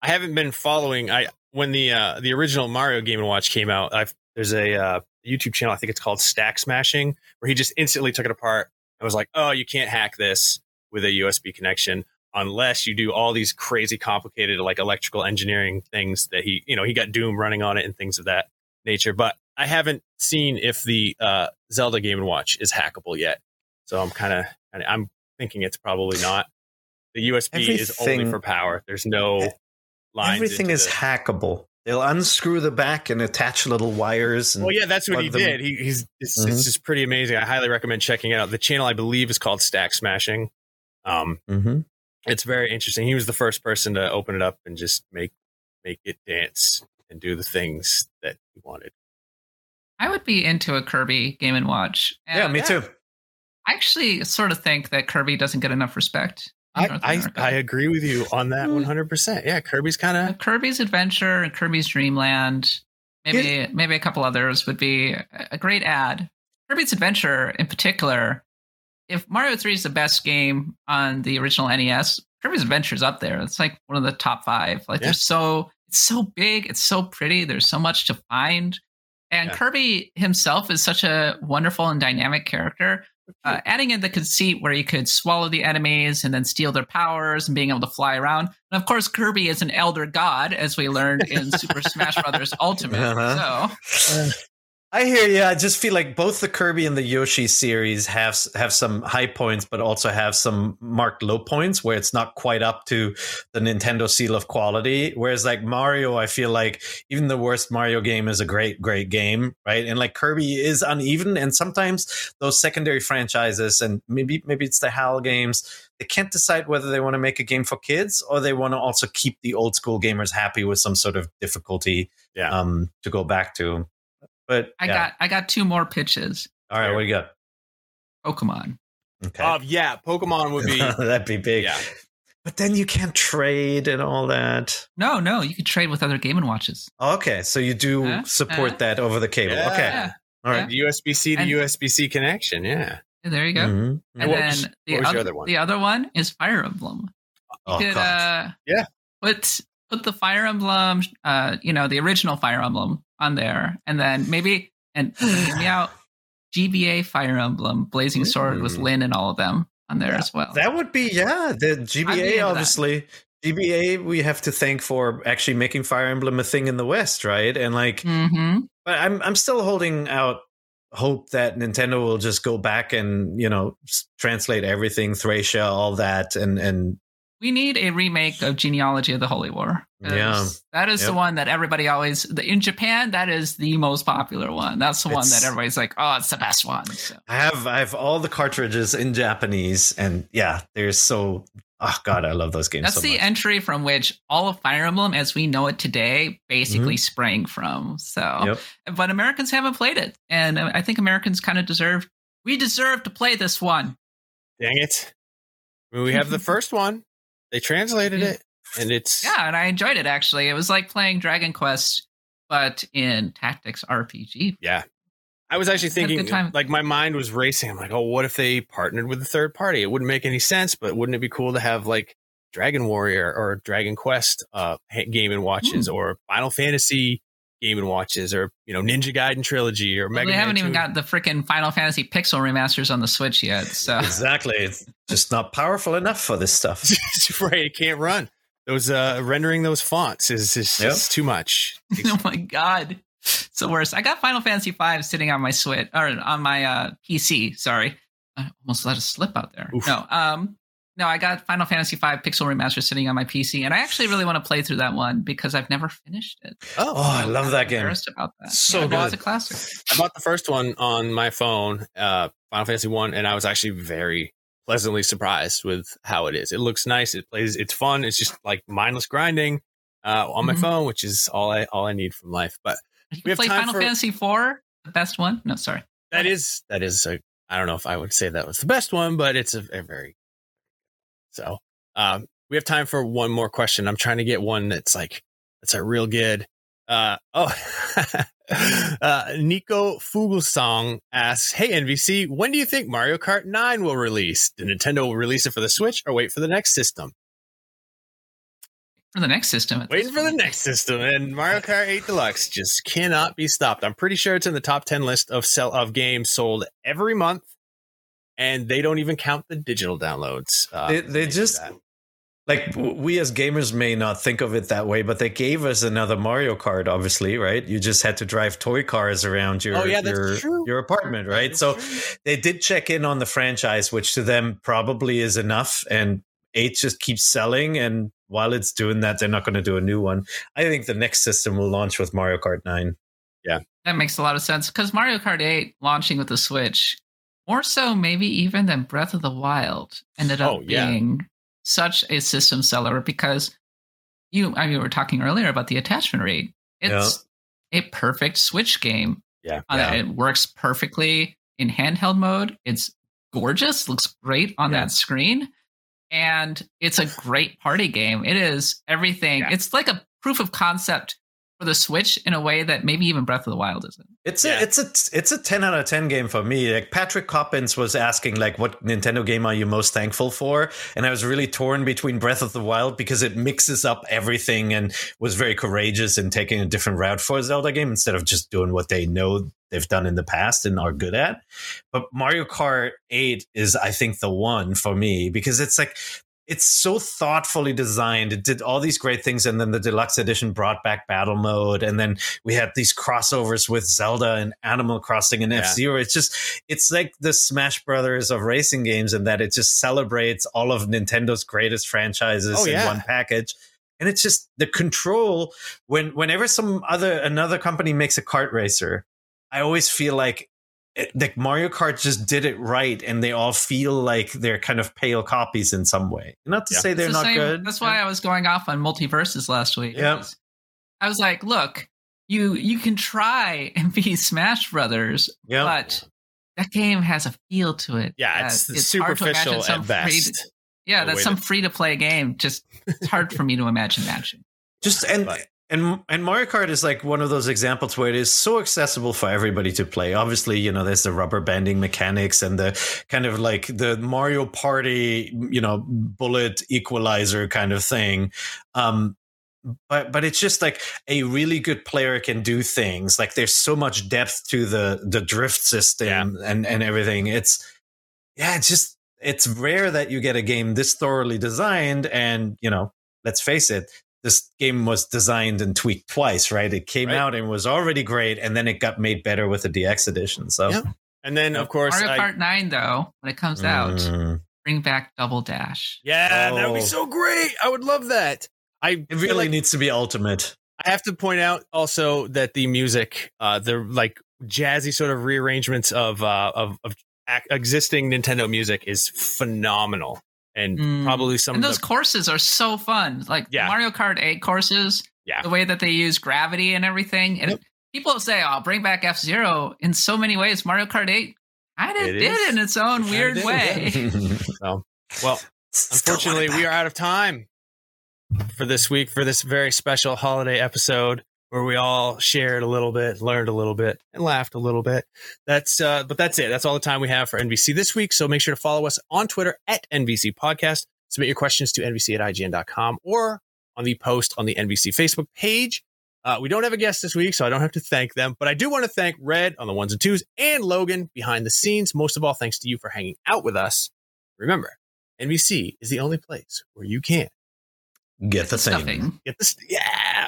I haven't been following. I when the uh, the original Mario Game and Watch came out. I've there's a uh, YouTube channel. I think it's called Stack Smashing, where he just instantly took it apart and was like, "Oh, you can't hack this with a USB connection unless you do all these crazy, complicated like electrical engineering things that he, you know, he got Doom running on it and things of that nature." But I haven't seen if the uh, Zelda Game and Watch is hackable yet, so I'm kind of I'm thinking it's probably not. The USB is only for power. There's no lines. Everything is the- hackable. They'll unscrew the back and attach little wires. And Well, yeah, that's what he them- did. He, he's it's, Mhm. it's just pretty amazing. I highly recommend checking it out. The channel, I believe, is called Stack Smashing. Um, Mhm. It's very interesting. He was the first person to open it up and just make make it dance and do the things that he wanted. I would be into a Kirby Game and Watch. And yeah, me too. I actually sort of think that Kirby doesn't get enough respect. I, I I agree with you on that Mm. one hundred percent. Yeah, Kirby's kind of Kirby's Adventure and Kirby's Dreamland, maybe maybe a couple others would be a a great ad. Kirby's Adventure, in particular, if Mario Three is the best game on the original NES, Kirby's Adventure is up there. It's like one of the top five. Like Yeah. there's so it's so big, it's so pretty. There's so much to find, and Yeah. Kirby himself is such a wonderful and dynamic character. Uh, adding in the conceit where you could swallow the enemies and then steal their powers and being able to fly around. And of course, Kirby is an elder god, as we learned in Super Smash Brothers Ultimate. Uh-huh. So I hear you. I just feel like both the Kirby and the Yoshi series have have some high points, but also have some marked low points where it's not quite up to the Nintendo seal of quality. Whereas like Mario, I feel like even the worst Mario game is a great, great game, right? And like Kirby is uneven, and sometimes those secondary franchises, and maybe maybe it's the HAL games, they can't decide whether they want to make a game for kids or they want to also keep the old school gamers happy with some sort of difficulty Yeah. um, to go back to. But I yeah. got I got two more pitches. All right, what do you got? Pokemon. Okay. uh, yeah. Pokemon would be That'd be big. yeah. But then you can't trade and all that. No, no, you can trade with other Game and Watches. Okay, so you do Huh? support Huh? that over the cable. Yeah. Okay. Yeah, All right. The USB C to USB C connection. Yeah. there you go. Mhm. And what then was- the what was other, your other one? the other one is Fire Emblem. Oh, could God. uh Yeah. put put the fire emblem uh you know the original fire emblem on there and then maybe and hear me out gba fire emblem blazing sword with Ooh. Lyn and all of them on there as well that would be, yeah. The I'd be into GBA, obviously. GBA, we have to thank for actually making Fire Emblem a thing in the West, right? And like, hmm but I'm I'm still holding out hope that Nintendo will just go back and you know translate everything, Thracia, all that, and and we need a remake of genealogy of the holy War. Yeah. that is the one that everybody always the, in japan that is the most popular one that's the one that everybody's like oh it's the best one so. I have I have all the cartridges in Japanese, and yeah, they're so. Oh God, I love those games. That's so the much. entry from which all of Fire Emblem, as we know it today, basically sprang from. So, Mm-hmm. Yep. but Americans haven't played it, and I think Americans kind of deserve. We deserve to play this one. Dang it. I mean, we have the first one. They translated Yeah. it, and it's Yeah, and I enjoyed it actually. It was like playing Dragon Quest, but in tactics RPG. Yeah. I was actually Had a good thinking, like, my mind was racing. I'm like, oh, what if they partnered with a third party? It wouldn't make any sense, but wouldn't it be cool to have, like, Dragon Warrior or Dragon Quest uh, game and watches Hmm. or Final Fantasy Game and Watches or you know Ninja Gaiden trilogy or Well, Mega they haven't even 2. got the freaking Final Fantasy Pixel remasters on the Switch yet. So exactly. It's just not powerful enough for this stuff. right. It can't run. Those uh rendering those fonts is is Yep. just too much. oh my god, it's the worst. I got Final Fantasy V sitting on my Switch or on my uh, PC. Sorry, I almost let it slip out there. Oof. No, um, no, I got Final Fantasy V Pixel Remaster sitting on my PC, and I actually really want to play through that one because I've never finished it. Oh, Oh, I love that I'm game. about that. So yeah, no, good. it's a classic. I bought the first one on my phone, uh, Final Fantasy One, and I was actually very pleasantly surprised with how it is. It looks nice. It plays. It's fun. It's just like mindless grinding uh, on my Mhm. phone, which is all I all I need from life. But You We have play time Final for- Fantasy IV, the best one. No, sorry. that is that is a. I don't know if I would say that was the best one, but it's a, a very. So, um, we have time for one more question. I'm trying to get one that's like that's a real good. Uh, oh, uh, Nico Fugelsong asks, "Hey NVC, when do you think Mario Kart 9 will release? Did Nintendo will release it for the Switch or wait for the next system? For the next system. Waiting for the next system, and Mario Kart 8 Deluxe just cannot be stopped. I'm pretty sure it's in the top 10 list of sell of games sold every month, and they don't even count the digital downloads. Uh, They- they just- like we as gamers may not think of it that way, but they gave us another Mario Kart, obviously, right? You just had to drive toy cars around your Oh, yeah, your, your apartment, right? That's So true. they did check in on the franchise, which to them probably is enough. And eight just keeps selling, and while it's doing that, they're not going to do a new one. I think the next system will launch with Mario Kart Nine. yeah That makes a lot of sense because Mario Kart 8 launching with the Switch, more so maybe even than Breath of the Wild, ended up Oh, yeah. being such a system seller because you, I mean, we were talking earlier about the attachment rate. It's a perfect Switch game. Yeah. Uh, yeah. It works perfectly in handheld mode. It's gorgeous, looks great on Yeah. that screen. And it's a great party game. It is everything. Yeah. It's like a proof of concept for the Switch in a way that maybe even Breath of the Wild isn't. It's Yeah. a it's a it's a ten out of ten game for me. Like Patrick Coppins was asking, like, what Nintendo game are you most thankful for? And I was really torn between Breath of the Wild because it mixes up everything and was very courageous in taking a different route for a Zelda game instead of just doing what they know they've done in the past and are good at. But Mario Kart Eight is, I think, the one for me because it's like it's so thoughtfully designed. It did all these great things, and then the deluxe edition brought back battle mode, and then we had these crossovers with Zelda and Animal Crossing and Yeah. F Zero. It's just it's like the Smash Brothers of racing games, in that it just celebrates all of Nintendo's greatest franchises Oh, in one package. And it's just the control when whenever some other another company makes a kart racer, I always feel like it, like Mario Kart just did it right, and they all feel like they're kind of pale copies in some way. Not to Yeah. say they're the not same- good. That's why I was going off on MultiVersus last week. Yeah. I was like, look, you you can try and be Smash Brothers, Yeah. but that game has a feel to it. Yeah, that it's, hard to superficial imagine some at free- best. yeah, that's some free to play game. Just it's hard for me to imagine matching. just and But- and and Mario Kart is like one of those examples where it is so accessible for everybody to play. Obviously, you know, there's the rubber banding mechanics and the kind of like the Mario Party, you know, bullet equalizer kind of thing. Um but but it's just like a really good player can do things. Like there's so much depth to the the drift system and and everything. It's yeah, it's just it's rare that you get a game this thoroughly designed and, you know, let's face it, this game was designed and tweaked twice, right? It came Right. out and was already great, and then it got made better with the DX edition. So, Yeah. And then, of course, Mario I- Kart 9, though, when it comes out, Mm. bring back Double Dash. yeah, that would be Oh. so great. I would love that. I it really like needs to be ultimate. I have to point out also that the music, uh, the like jazzy sort of rearrangements of uh, of, of existing Nintendo music is phenomenal, and Mm. probably some And of those the courses are so fun. Like Yeah. Mario Kart 8 courses, Yeah. the way that they use gravity and everything. And Yep. people say, "I'll oh, bring back F Zero in so many ways. Mario Kart 8 kind of It did is. in its own Kinda weird did, way. well. Unfortunately, we are out of time for this week for this very special holiday episode where we all shared a little bit, learned a little bit, and laughed a little bit. That's uh, but that's it. That's all the time we have for NVC this week. So make sure to follow us on Twitter at NVC Podcast. Submit your questions to NVC at IGN.com or on the post on the NVC Facebook page. Uh, we don't have a guest this week, so I don't have to thank them, but I do want to thank Red on the ones and twos and Logan behind the scenes. Most of all, thanks to you for hanging out with us. Remember, NVC is the only place where you can Get the thing. Get the st- yeah